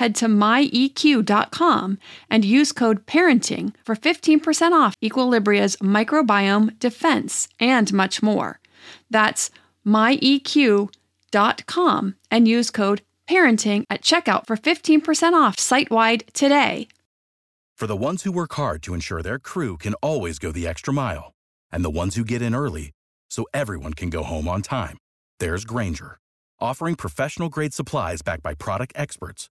Head to myeq.com and use code PARENTING for 15% off Equilibria's microbiome defense and much more. That's myeq.com and use code PARENTING at checkout for 15% off site wide today. For the ones who work hard to ensure their crew can always go the extra mile, and the ones who get in early so everyone can go home on time, there's Grainger, offering professional grade supplies backed by product experts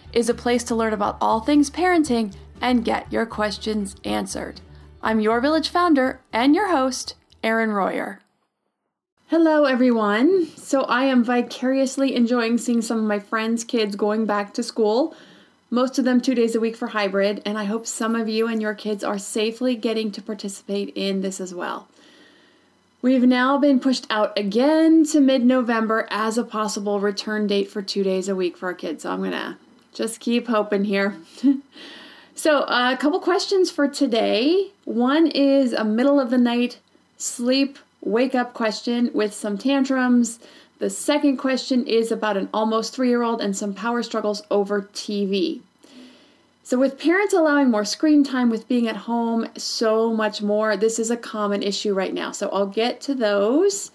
is a place to learn about all things parenting and get your questions answered. I'm your village founder and your host, Erin Royer. Hello, everyone. So, I am vicariously enjoying seeing some of my friends' kids going back to school, most of them two days a week for hybrid, and I hope some of you and your kids are safely getting to participate in this as well. We've now been pushed out again to mid November as a possible return date for two days a week for our kids. So I'm to just keep hoping here. so, uh, a couple questions for today. One is a middle of the night sleep wake up question with some tantrums. The second question is about an almost three year old and some power struggles over TV. So, with parents allowing more screen time, with being at home so much more, this is a common issue right now. So, I'll get to those.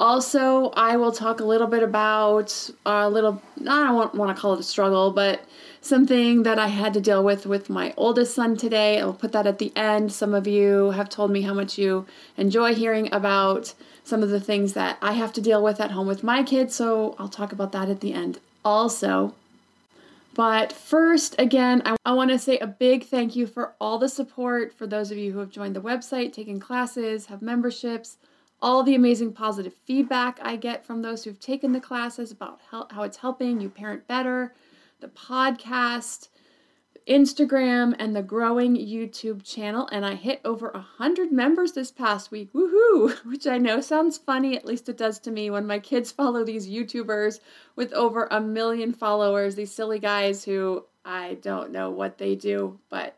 Also, I will talk a little bit about a little, I don't want to call it a struggle, but something that I had to deal with with my oldest son today. I'll put that at the end. Some of you have told me how much you enjoy hearing about some of the things that I have to deal with at home with my kids, so I'll talk about that at the end also. But first, again, I, I want to say a big thank you for all the support for those of you who have joined the website, taken classes, have memberships, all the amazing positive feedback I get from those who've taken the classes about how, it's helping you parent better, the podcast, Instagram, and the growing YouTube channel. And I hit over a hundred members this past week. Woohoo! Which I know sounds funny, at least it does to me when my kids follow these YouTubers with over a million followers, these silly guys who I don't know what they do, but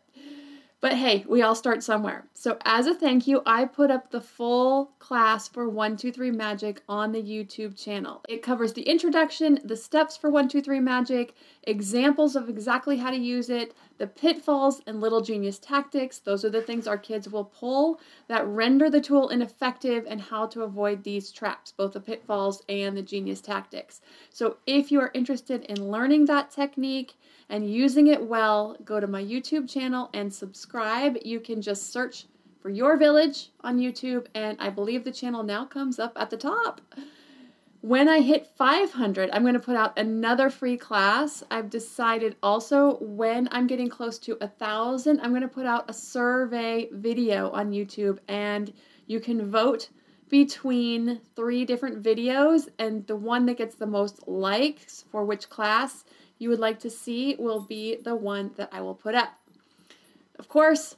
but hey, we all start somewhere. So, as a thank you, I put up the full class for 123 Magic on the YouTube channel. It covers the introduction, the steps for 123 Magic, examples of exactly how to use it, the pitfalls and little genius tactics. Those are the things our kids will pull that render the tool ineffective and how to avoid these traps, both the pitfalls and the genius tactics. So, if you are interested in learning that technique, and using it well, go to my YouTube channel and subscribe. You can just search for Your Village on YouTube, and I believe the channel now comes up at the top. When I hit 500, I'm going to put out another free class. I've decided also when I'm getting close to a thousand, I'm going to put out a survey video on YouTube, and you can vote between three different videos, and the one that gets the most likes for which class you would like to see will be the one that I will put up. Of course,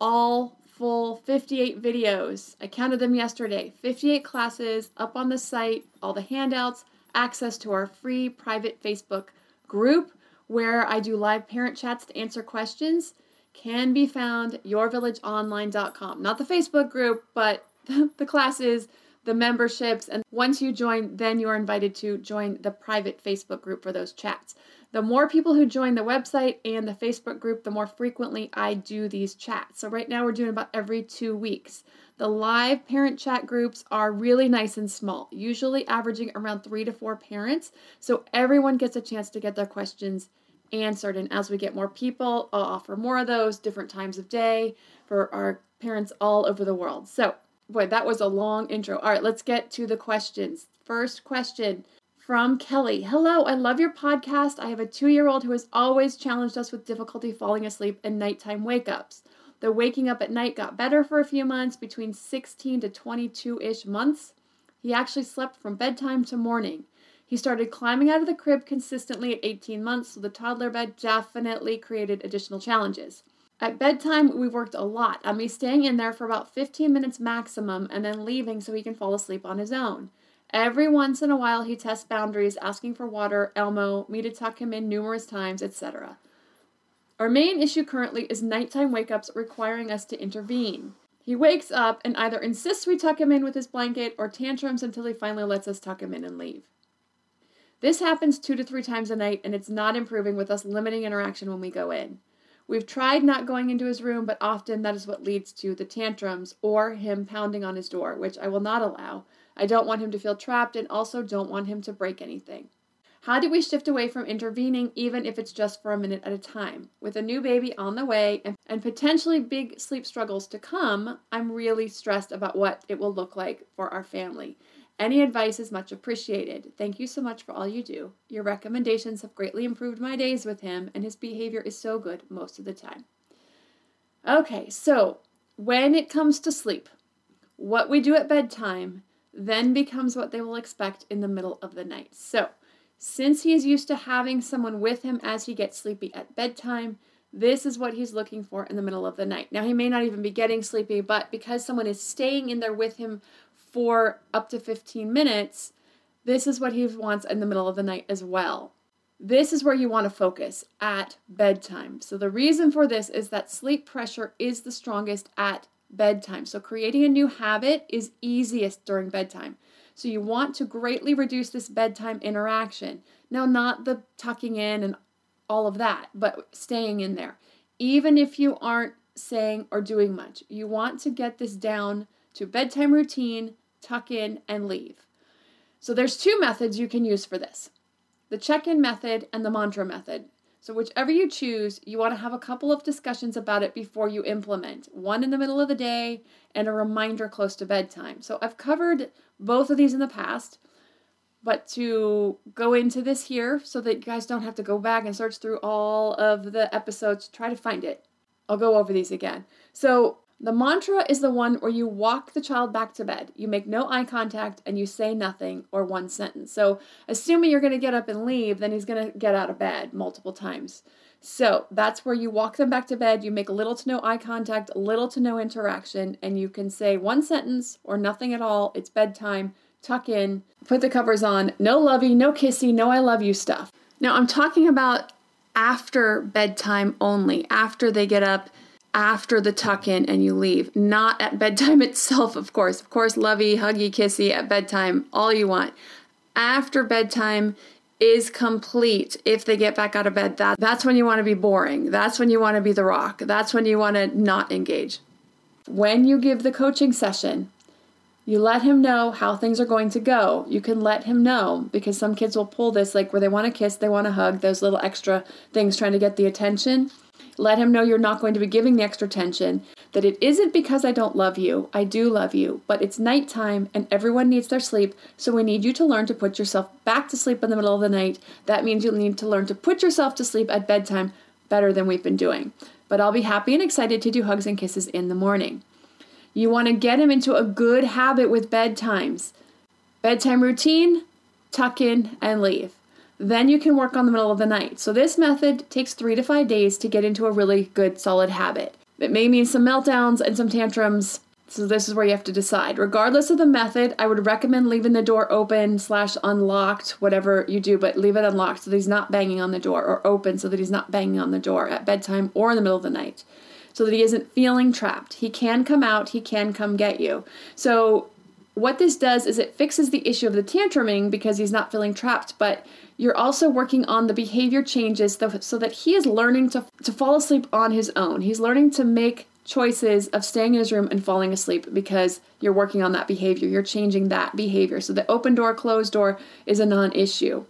all full 58 videos. I counted them yesterday. 58 classes up on the site, all the handouts, access to our free private Facebook group where I do live parent chats to answer questions can be found yourvillageonline.com. Not the Facebook group, but the classes, the memberships, and once you join, then you are invited to join the private Facebook group for those chats. The more people who join the website and the Facebook group, the more frequently I do these chats. So right now we're doing about every two weeks. The live parent chat groups are really nice and small, usually averaging around three to four parents. So everyone gets a chance to get their questions answered. And as we get more people, I'll offer more of those different times of day for our parents all over the world. So Boy, that was a long intro. All right, let's get to the questions. First question from Kelly Hello, I love your podcast. I have a two year old who has always challenged us with difficulty falling asleep and nighttime wake ups. The waking up at night got better for a few months, between 16 to 22 ish months. He actually slept from bedtime to morning. He started climbing out of the crib consistently at 18 months, so the toddler bed definitely created additional challenges. At bedtime, we worked a lot on me staying in there for about 15 minutes maximum and then leaving so he can fall asleep on his own. Every once in a while, he tests boundaries, asking for water, Elmo, me to tuck him in numerous times, etc. Our main issue currently is nighttime wake ups requiring us to intervene. He wakes up and either insists we tuck him in with his blanket or tantrums until he finally lets us tuck him in and leave. This happens two to three times a night, and it's not improving with us limiting interaction when we go in. We've tried not going into his room, but often that is what leads to the tantrums or him pounding on his door, which I will not allow. I don't want him to feel trapped and also don't want him to break anything. How do we shift away from intervening, even if it's just for a minute at a time? With a new baby on the way and, and potentially big sleep struggles to come, I'm really stressed about what it will look like for our family. Any advice is much appreciated. Thank you so much for all you do. Your recommendations have greatly improved my days with him, and his behavior is so good most of the time. Okay, so when it comes to sleep, what we do at bedtime then becomes what they will expect in the middle of the night. So, since he is used to having someone with him as he gets sleepy at bedtime, this is what he's looking for in the middle of the night. Now, he may not even be getting sleepy, but because someone is staying in there with him for up to 15 minutes, this is what he wants in the middle of the night as well. This is where you want to focus at bedtime. So, the reason for this is that sleep pressure is the strongest at bedtime. So, creating a new habit is easiest during bedtime. So, you want to greatly reduce this bedtime interaction. Now, not the tucking in and all of that, but staying in there. Even if you aren't saying or doing much, you want to get this down to bedtime routine, tuck in, and leave. So there's two methods you can use for this. The check-in method and the mantra method. So whichever you choose, you want to have a couple of discussions about it before you implement. One in the middle of the day and a reminder close to bedtime. So I've covered both of these in the past, but to go into this here so that you guys don't have to go back and search through all of the episodes, try to find it. I'll go over these again. So the mantra is the one where you walk the child back to bed. You make no eye contact and you say nothing or one sentence. So, assuming you're going to get up and leave, then he's going to get out of bed multiple times. So, that's where you walk them back to bed. You make little to no eye contact, little to no interaction, and you can say one sentence or nothing at all. It's bedtime. Tuck in, put the covers on. No lovey, no kissy, no I love you stuff. Now, I'm talking about after bedtime only, after they get up after the tuck in and you leave, not at bedtime itself, of course. Of course, lovey, huggy, kissy at bedtime, all you want. After bedtime is complete if they get back out of bed. That, that's when you want to be boring. That's when you want to be the rock. That's when you want to not engage. When you give the coaching session, you let him know how things are going to go. You can let him know because some kids will pull this like where they want to kiss, they want to hug, those little extra things trying to get the attention Let him know you're not going to be giving the extra attention, that it isn't because I don't love you. I do love you, but it's nighttime and everyone needs their sleep, so we need you to learn to put yourself back to sleep in the middle of the night. That means you'll need to learn to put yourself to sleep at bedtime better than we've been doing. But I'll be happy and excited to do hugs and kisses in the morning. You want to get him into a good habit with bedtimes. Bedtime routine, tuck in and leave. Then you can work on the middle of the night. So, this method takes three to five days to get into a really good, solid habit. It may mean some meltdowns and some tantrums. So, this is where you have to decide. Regardless of the method, I would recommend leaving the door open slash unlocked, whatever you do, but leave it unlocked so that he's not banging on the door, or open so that he's not banging on the door at bedtime or in the middle of the night, so that he isn't feeling trapped. He can come out, he can come get you. So, what this does is it fixes the issue of the tantruming because he's not feeling trapped, but you're also working on the behavior changes so that he is learning to, to fall asleep on his own. He's learning to make choices of staying in his room and falling asleep because you're working on that behavior. You're changing that behavior. So the open door, closed door is a non issue.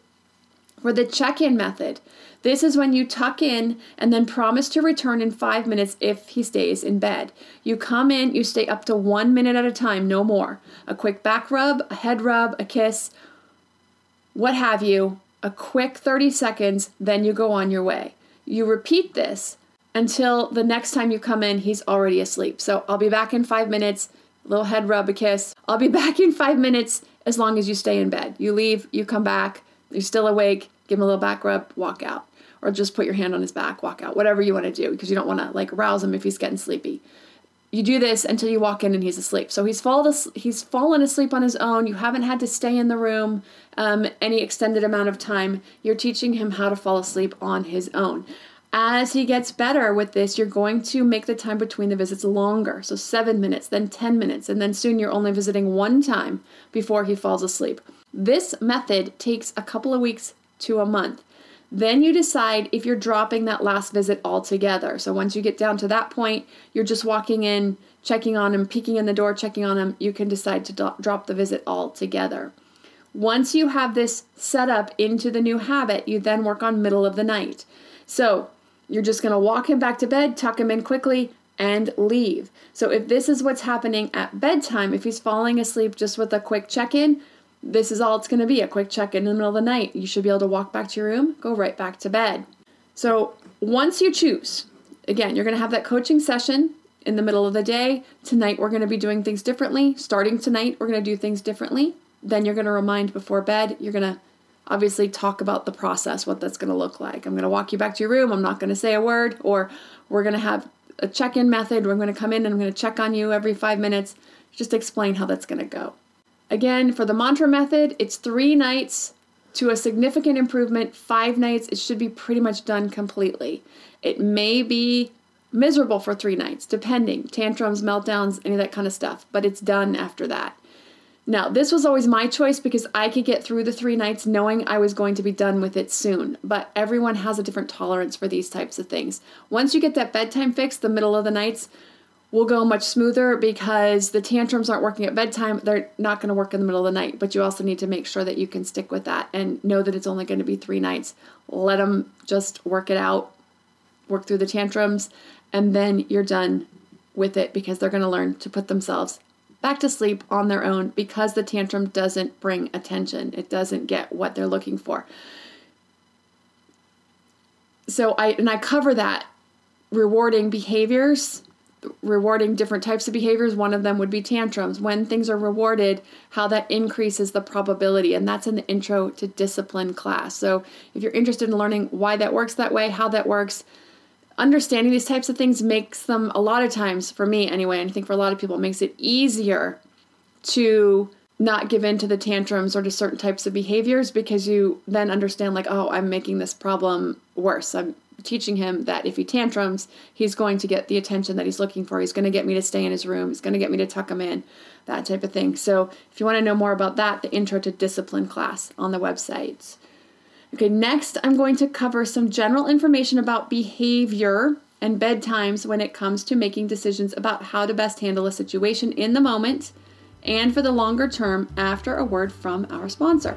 For the check in method, this is when you tuck in and then promise to return in five minutes if he stays in bed. You come in, you stay up to one minute at a time, no more. A quick back rub, a head rub, a kiss, what have you, a quick 30 seconds, then you go on your way. You repeat this until the next time you come in, he's already asleep. So I'll be back in five minutes, little head rub, a kiss. I'll be back in five minutes as long as you stay in bed. You leave, you come back, you're still awake, give him a little back rub, walk out. Or just put your hand on his back, walk out, whatever you want to do, because you don't want to like rouse him if he's getting sleepy you do this until you walk in and he's asleep. So he's fallen he's fallen asleep on his own. You haven't had to stay in the room um, any extended amount of time. You're teaching him how to fall asleep on his own. As he gets better with this, you're going to make the time between the visits longer. So seven minutes, then 10 minutes, and then soon you're only visiting one time before he falls asleep. This method takes a couple of weeks to a month. Then you decide if you're dropping that last visit altogether. So once you get down to that point, you're just walking in, checking on him, peeking in the door, checking on him, you can decide to do- drop the visit altogether. Once you have this set up into the new habit, you then work on middle of the night. So you're just going to walk him back to bed, tuck him in quickly, and leave. So if this is what's happening at bedtime, if he's falling asleep just with a quick check in, this is all it's going to be a quick check in in the middle of the night. You should be able to walk back to your room, go right back to bed. So, once you choose, again, you're going to have that coaching session in the middle of the day. Tonight, we're going to be doing things differently. Starting tonight, we're going to do things differently. Then, you're going to remind before bed. You're going to obviously talk about the process, what that's going to look like. I'm going to walk you back to your room. I'm not going to say a word, or we're going to have a check in method. We're going to come in and I'm going to check on you every five minutes. Just explain how that's going to go. Again, for the mantra method, it's three nights to a significant improvement, five nights, it should be pretty much done completely. It may be miserable for three nights, depending tantrums, meltdowns, any of that kind of stuff, but it's done after that. Now, this was always my choice because I could get through the three nights knowing I was going to be done with it soon. But everyone has a different tolerance for these types of things. Once you get that bedtime fixed, the middle of the nights, will go much smoother because the tantrums aren't working at bedtime. They're not going to work in the middle of the night, but you also need to make sure that you can stick with that and know that it's only going to be three nights. Let them just work it out, work through the tantrums, and then you're done with it because they're going to learn to put themselves back to sleep on their own because the tantrum doesn't bring attention. It doesn't get what they're looking for. So I and I cover that rewarding behaviors rewarding different types of behaviors. One of them would be tantrums. When things are rewarded, how that increases the probability. And that's in the intro to discipline class. So if you're interested in learning why that works that way, how that works, understanding these types of things makes them a lot of times, for me anyway, and I think for a lot of people, makes it easier to not give in to the tantrums or to certain types of behaviors because you then understand like oh i'm making this problem worse i'm teaching him that if he tantrums, he's going to get the attention that he's looking for. He's going to get me to stay in his room. He's going to get me to tuck him in, that type of thing. So, if you want to know more about that, the Intro to Discipline class on the website. Okay, next I'm going to cover some general information about behavior and bedtimes when it comes to making decisions about how to best handle a situation in the moment and for the longer term after a word from our sponsor.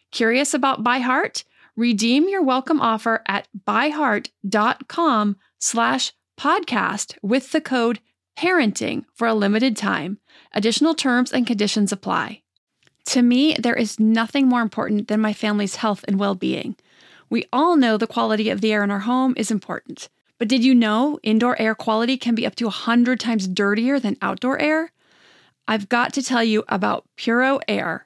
Curious about ByHeart? Redeem your welcome offer at byheart.com slash podcast with the code parenting for a limited time. Additional terms and conditions apply. To me, there is nothing more important than my family's health and well being. We all know the quality of the air in our home is important. But did you know indoor air quality can be up to 100 times dirtier than outdoor air? I've got to tell you about Puro Air.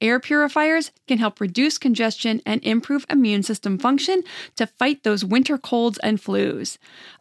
Air purifiers can help reduce congestion and improve immune system function to fight those winter colds and flus.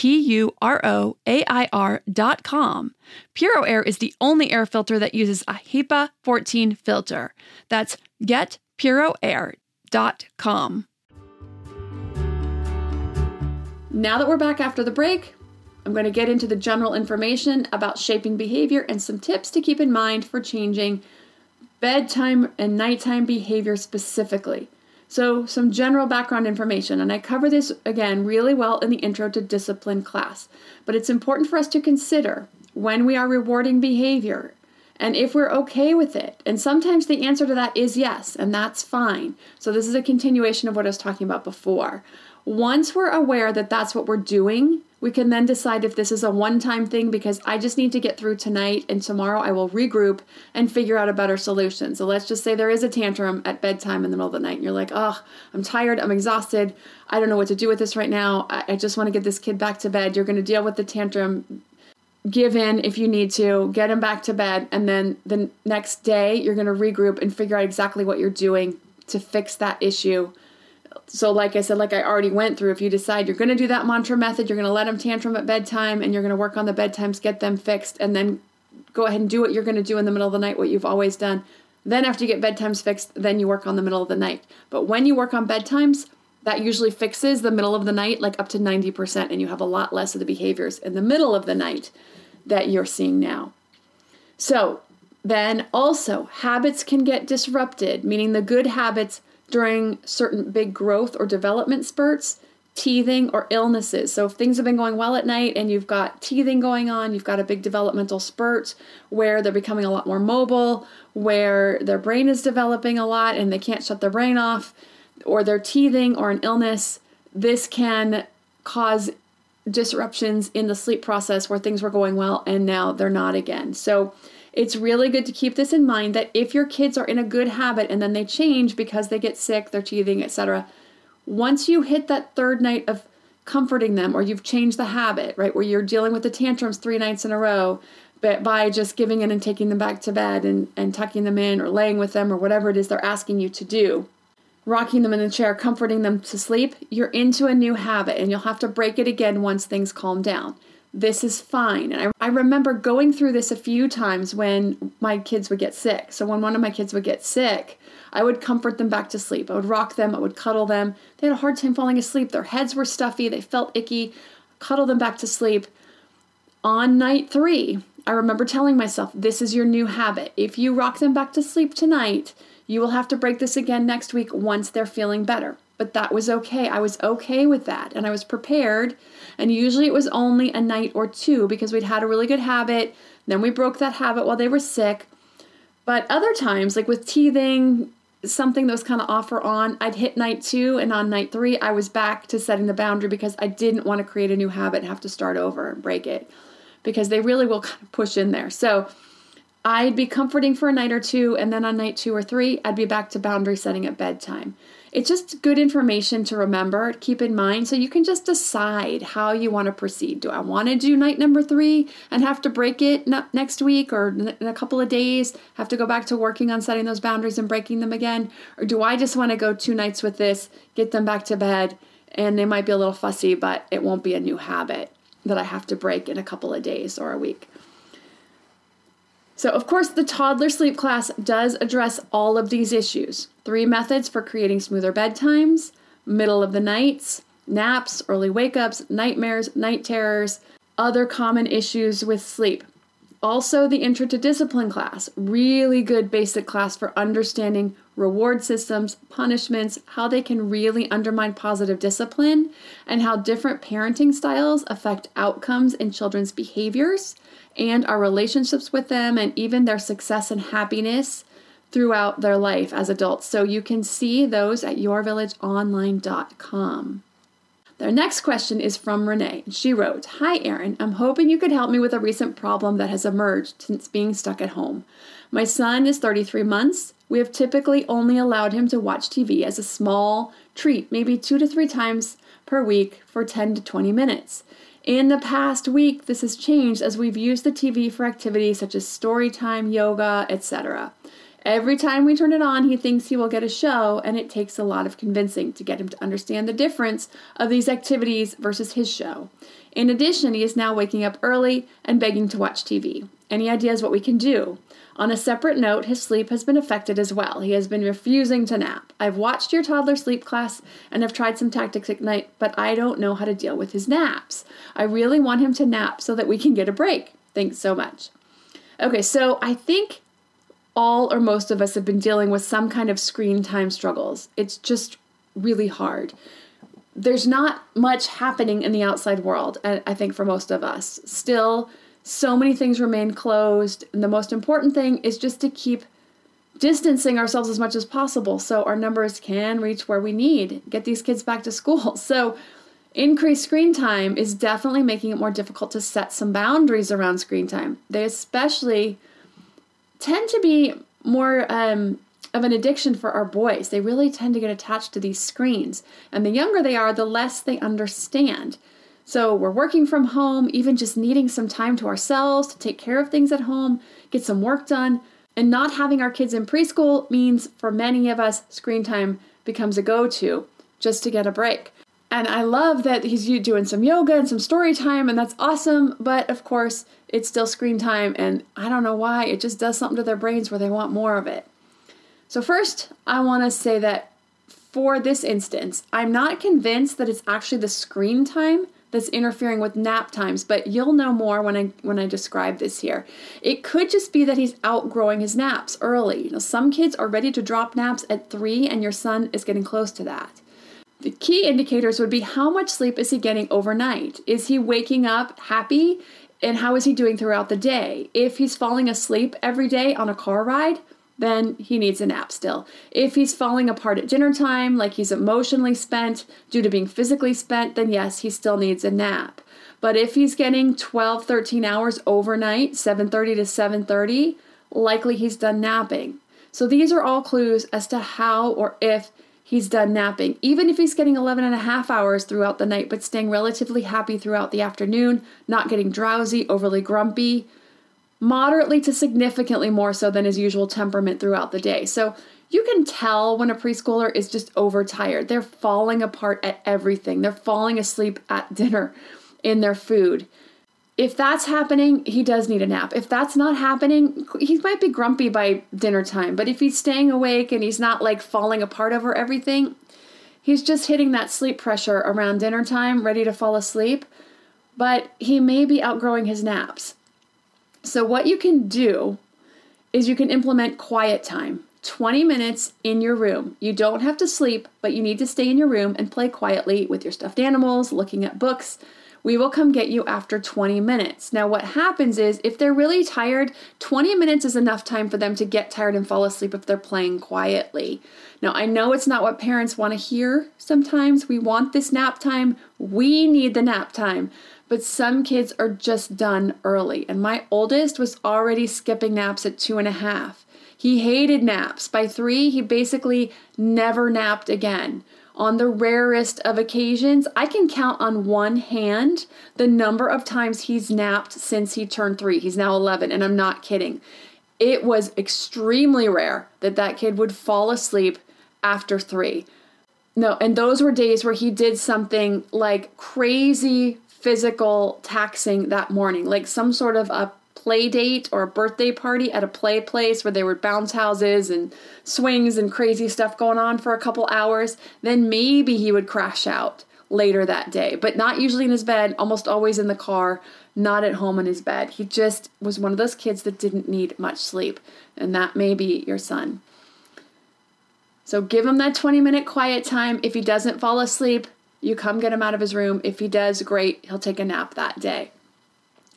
P U R O A I R.com. Puro Air is the only air filter that uses a HEPA 14 filter. That's getpuroair.com. Now that we're back after the break, I'm going to get into the general information about shaping behavior and some tips to keep in mind for changing bedtime and nighttime behavior specifically. So, some general background information, and I cover this again really well in the Intro to Discipline class, but it's important for us to consider when we are rewarding behavior and if we're okay with it. And sometimes the answer to that is yes, and that's fine. So, this is a continuation of what I was talking about before. Once we're aware that that's what we're doing, we can then decide if this is a one time thing because I just need to get through tonight and tomorrow I will regroup and figure out a better solution. So let's just say there is a tantrum at bedtime in the middle of the night and you're like, oh, I'm tired, I'm exhausted, I don't know what to do with this right now. I, I just want to get this kid back to bed. You're going to deal with the tantrum. Give in if you need to, get him back to bed, and then the next day you're going to regroup and figure out exactly what you're doing to fix that issue so like i said like i already went through if you decide you're going to do that mantra method you're going to let them tantrum at bedtime and you're going to work on the bedtimes get them fixed and then go ahead and do what you're going to do in the middle of the night what you've always done. Then after you get bedtimes fixed then you work on the middle of the night. But when you work on bedtimes that usually fixes the middle of the night like up to 90% and you have a lot less of the behaviors in the middle of the night that you're seeing now. So then also habits can get disrupted meaning the good habits during certain big growth or development spurts, teething, or illnesses. So, if things have been going well at night and you've got teething going on, you've got a big developmental spurt where they're becoming a lot more mobile, where their brain is developing a lot and they can't shut their brain off, or they're teething or an illness, this can cause disruptions in the sleep process where things were going well and now they're not again. So, it's really good to keep this in mind that if your kids are in a good habit and then they change because they get sick, they're teething, etc., once you hit that third night of comforting them or you've changed the habit, right, where you're dealing with the tantrums three nights in a row, but by just giving in and taking them back to bed and, and tucking them in or laying with them or whatever it is they're asking you to do, rocking them in the chair, comforting them to sleep, you're into a new habit and you'll have to break it again once things calm down. This is fine. And I, I remember going through this a few times when my kids would get sick. So, when one of my kids would get sick, I would comfort them back to sleep. I would rock them, I would cuddle them. They had a hard time falling asleep. Their heads were stuffy, they felt icky. Cuddle them back to sleep. On night three, I remember telling myself, This is your new habit. If you rock them back to sleep tonight, you will have to break this again next week once they're feeling better. But that was okay. I was okay with that and I was prepared. And usually it was only a night or two because we'd had a really good habit. Then we broke that habit while they were sick. But other times, like with teething, something that was kind of off or on, I'd hit night two, and on night three, I was back to setting the boundary because I didn't want to create a new habit and have to start over and break it because they really will kind of push in there. So I'd be comforting for a night or two, and then on night two or three, I'd be back to boundary setting at bedtime. It's just good information to remember, keep in mind, so you can just decide how you want to proceed. Do I want to do night number three and have to break it next week or in a couple of days, have to go back to working on setting those boundaries and breaking them again? Or do I just want to go two nights with this, get them back to bed, and they might be a little fussy, but it won't be a new habit that I have to break in a couple of days or a week? So, of course, the toddler sleep class does address all of these issues. Three methods for creating smoother bedtimes, middle of the nights, naps, early wake ups, nightmares, night terrors, other common issues with sleep. Also, the Intro to Discipline class, really good basic class for understanding reward systems, punishments, how they can really undermine positive discipline, and how different parenting styles affect outcomes in children's behaviors and our relationships with them and even their success and happiness throughout their life as adults. So you can see those at yourvillageonline.com. Their next question is from Renee. She wrote Hi, Erin. I'm hoping you could help me with a recent problem that has emerged since being stuck at home. My son is 33 months. We have typically only allowed him to watch TV as a small treat, maybe two to three times per week for 10 to 20 minutes. In the past week, this has changed as we've used the TV for activities such as story time, yoga, etc. Every time we turn it on, he thinks he will get a show, and it takes a lot of convincing to get him to understand the difference of these activities versus his show. In addition, he is now waking up early and begging to watch TV. Any ideas what we can do? On a separate note, his sleep has been affected as well. He has been refusing to nap. I've watched your toddler sleep class and have tried some tactics at night, but I don't know how to deal with his naps. I really want him to nap so that we can get a break. Thanks so much. Okay, so I think all or most of us have been dealing with some kind of screen time struggles. It's just really hard. There's not much happening in the outside world, I think, for most of us. Still, so many things remain closed. And the most important thing is just to keep distancing ourselves as much as possible so our numbers can reach where we need, get these kids back to school. So, increased screen time is definitely making it more difficult to set some boundaries around screen time. They especially tend to be more um, of an addiction for our boys. They really tend to get attached to these screens. And the younger they are, the less they understand. So we're working from home, even just needing some time to ourselves to take care of things at home, get some work done. And not having our kids in preschool means for many of us, screen time becomes a go to just to get a break. And I love that he's doing some yoga and some story time, and that's awesome. But of course, it's still screen time, and I don't know why. It just does something to their brains where they want more of it. So, first, I want to say that for this instance, I'm not convinced that it's actually the screen time that's interfering with nap times, but you'll know more when I when I describe this here. It could just be that he's outgrowing his naps early. You know, some kids are ready to drop naps at 3 and your son is getting close to that. The key indicators would be how much sleep is he getting overnight? Is he waking up happy? And how is he doing throughout the day? If he's falling asleep every day on a car ride, then he needs a nap still. If he's falling apart at dinner time, like he's emotionally spent due to being physically spent, then yes, he still needs a nap. But if he's getting 12, 13 hours overnight, 7:30 to 7:30, likely he's done napping. So these are all clues as to how or if he's done napping. Even if he's getting 11 and a half hours throughout the night but staying relatively happy throughout the afternoon, not getting drowsy, overly grumpy, moderately to significantly more so than his usual temperament throughout the day. So you can tell when a preschooler is just overtired. They're falling apart at everything. They're falling asleep at dinner in their food. If that's happening, he does need a nap. If that's not happening, he might be grumpy by dinner time. But if he's staying awake and he's not like falling apart over everything, he's just hitting that sleep pressure around dinner time, ready to fall asleep. But he may be outgrowing his naps. So, what you can do is you can implement quiet time. 20 minutes in your room. You don't have to sleep, but you need to stay in your room and play quietly with your stuffed animals, looking at books. We will come get you after 20 minutes. Now, what happens is if they're really tired, 20 minutes is enough time for them to get tired and fall asleep if they're playing quietly. Now, I know it's not what parents want to hear sometimes. We want this nap time, we need the nap time. But some kids are just done early, and my oldest was already skipping naps at two and a half. He hated naps. By three, he basically never napped again. On the rarest of occasions, I can count on one hand the number of times he's napped since he turned three. He's now 11, and I'm not kidding. It was extremely rare that that kid would fall asleep after three. No, and those were days where he did something like crazy physical taxing that morning, like some sort of a play date or a birthday party at a play place where there were bounce houses and swings and crazy stuff going on for a couple hours, then maybe he would crash out later that day, but not usually in his bed, almost always in the car, not at home in his bed. He just was one of those kids that didn't need much sleep, and that may be your son. So give him that 20 minute quiet time. If he doesn't fall asleep, you come get him out of his room. If he does, great, he'll take a nap that day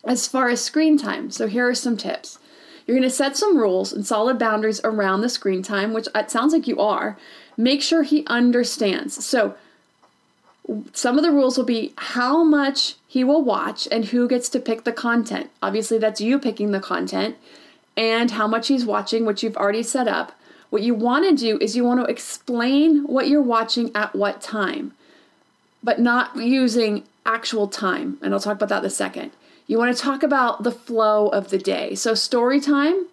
as far as screen time. So here are some tips. You're going to set some rules and solid boundaries around the screen time, which it sounds like you are. Make sure he understands. So some of the rules will be how much he will watch and who gets to pick the content. Obviously, that's you picking the content and how much he's watching, which you've already set up. What you want to do is you want to explain what you're watching at what time, but not using actual time. And I'll talk about that in a second. You want to talk about the flow of the day. So, story time,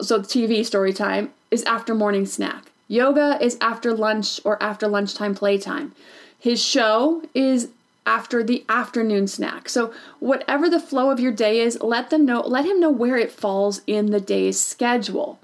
so TV story time, is after morning snack. Yoga is after lunch or after lunchtime playtime. His show is after the afternoon snack. So whatever the flow of your day is, let them know let him know where it falls in the day's schedule.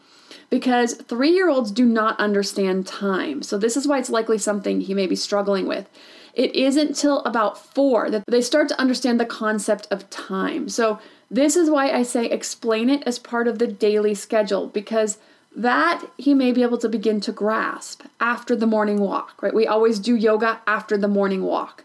Because 3-year-olds do not understand time. So this is why it's likely something he may be struggling with it isn't till about four that they start to understand the concept of time. So, this is why I say explain it as part of the daily schedule because that he may be able to begin to grasp after the morning walk, right? We always do yoga after the morning walk,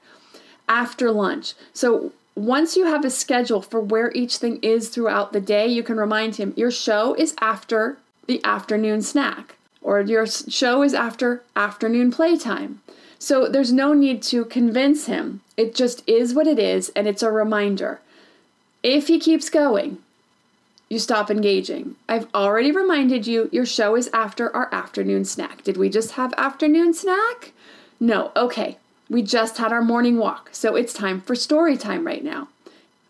after lunch. So, once you have a schedule for where each thing is throughout the day, you can remind him your show is after the afternoon snack, or your show is after afternoon playtime. So there's no need to convince him. It just is what it is, and it's a reminder. If he keeps going, you stop engaging. I've already reminded you your show is after our afternoon snack. Did we just have afternoon snack? No. Okay. We just had our morning walk, so it's time for story time right now.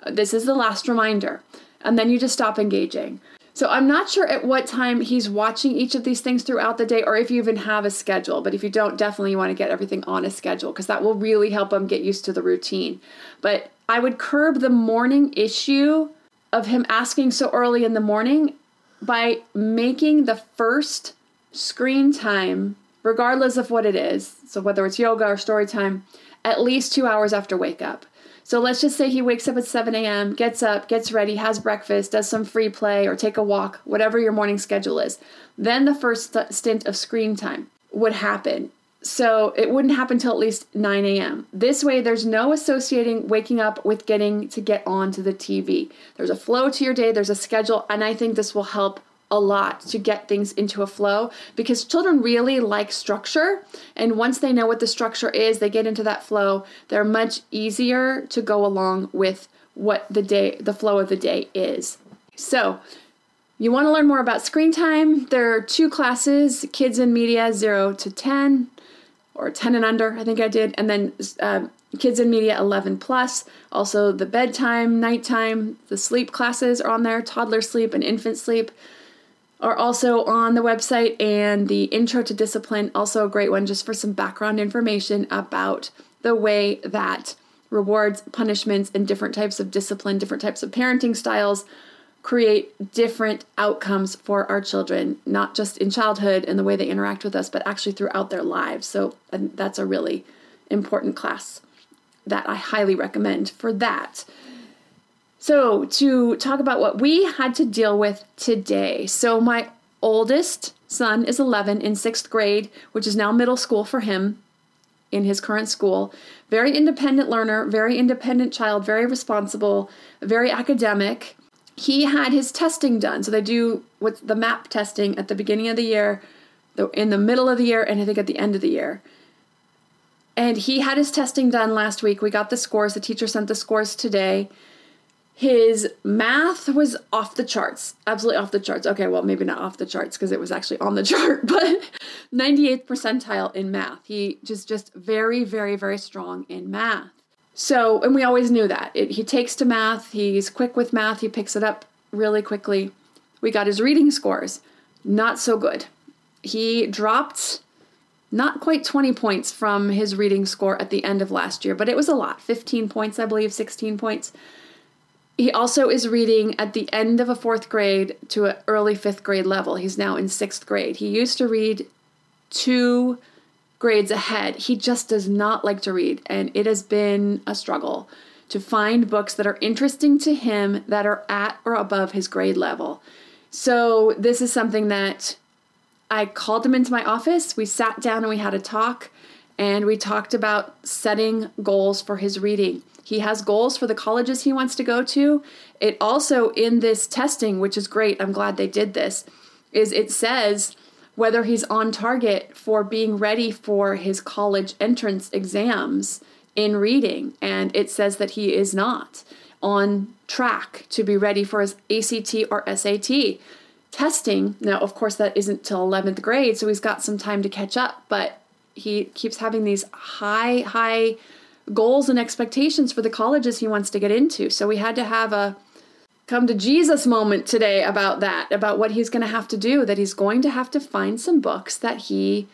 This is the last reminder. And then you just stop engaging. So I'm not sure at what time he's watching each of these things throughout the day or if you even have a schedule. But if you don't, definitely you want to get everything on a schedule because that will really help him get used to the routine. But I would curb the morning issue of him asking so early in the morning by making the first screen time, regardless of what it is, so whether it's yoga or story time, at least two hours after wake up. So let's just say he wakes up at 7 a.m., gets up, gets ready, has breakfast, does some free play or take a walk, whatever your morning schedule is. Then the first stint of screen time would happen. So it wouldn't happen till at least 9 a.m. This way, there's no associating waking up with getting to get onto the TV. There's a flow to your day, there's a schedule, and I think this will help a lot to get things into a flow because children really like structure. And once they know what the structure is, they get into that flow, they're much easier to go along with what the day, the flow of the day is. So, you want to learn more about screen time? There are two classes kids in media 0 to 10, or 10 and under, I think I did, and then uh, kids in media 11 plus. Also, the bedtime, nighttime, the sleep classes are on there toddler sleep and infant sleep are also on the website, and the Intro to Discipline, also a great one just for some background information about the way that rewards, punishments, and different types of discipline, different types of parenting styles create different outcomes for our children, not just in childhood and the way they interact with us, but actually throughout their lives. So that's a really important class that I highly recommend for that. So, to talk about what we had to deal with today. So, my oldest son is 11 in sixth grade, which is now middle school for him in his current school. Very independent learner, very independent child, very responsible, very academic. He had his testing done. So, they do with the MAP testing at the beginning of the year, in the middle of the year, and I think at the end of the year. And he had his testing done last week. We got the scores. The teacher sent the scores today. His math was off the charts, absolutely off the charts. Okay, well, maybe not off the charts because it was actually on the chart, but 98th percentile in math. He just just very very very strong in math. So, and we always knew that. It, he takes to math, he's quick with math, he picks it up really quickly. We got his reading scores. Not so good. He dropped not quite 20 points from his reading score at the end of last year, but it was a lot 15 points, I believe, 16 points. He also is reading at the end of a fourth grade to an early fifth grade level. He's now in sixth grade. He used to read two grades ahead. He just does not like to read, and it has been a struggle to find books that are interesting to him that are at or above his grade level. So, this is something that I called him into my office. We sat down and we had a talk, and we talked about setting goals for his reading. He has goals for the colleges he wants to go to. It also, in this testing, which is great, I'm glad they did this, is it says whether he's on target for being ready for his college entrance exams in reading. And it says that he is not on track to be ready for his ACT or SAT testing. Now, of course, that isn't till 11th grade, so he's got some time to catch up, but he keeps having these high, high goals and expectations for the colleges he wants to get into. So we had to have a come to Jesus moment today about that, about what he's going to have to do, that he's going to have to find some books that he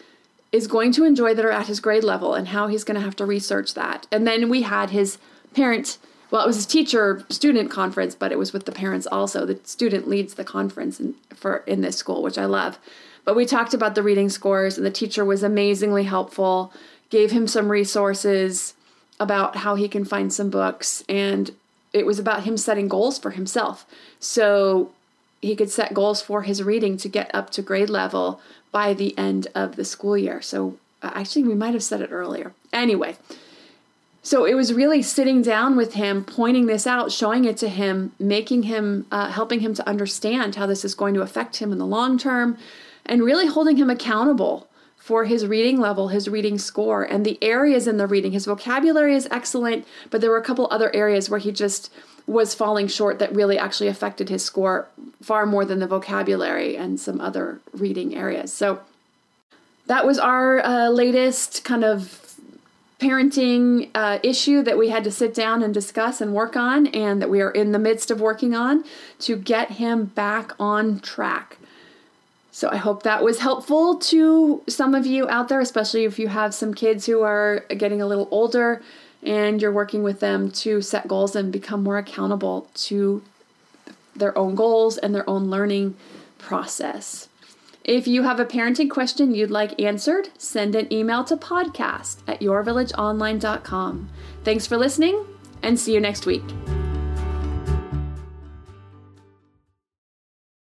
is going to enjoy that are at his grade level and how he's going to have to research that. And then we had his parent, well, it was his teacher student conference, but it was with the parents also. The student leads the conference in, for in this school, which I love. But we talked about the reading scores, and the teacher was amazingly helpful, gave him some resources, about how he can find some books and it was about him setting goals for himself. So he could set goals for his reading to get up to grade level by the end of the school year. So uh, actually, we might have said it earlier. Anyway, so it was really sitting down with him, pointing this out, showing it to him, making him, uh, helping him to understand how this is going to affect him in the long term, and really holding him accountable for his reading level, his reading score, and the areas in the reading. His vocabulary is excellent, but there were a couple other areas where he just was falling short that really actually affected his score far more than the vocabulary and some other reading areas. So that was our uh, latest kind of parenting uh, issue that we had to sit down and discuss and work on, and that we are in the midst of working on to get him back on track. So I hope that was helpful to some of you out there, especially if you have some kids who are getting a little older and you're working with them to set goals and become more accountable to their own goals and their own learning process. If you have a parenting question you'd like answered, send an email to podcast at yourvillageonline.com. Thanks for listening and see you next week.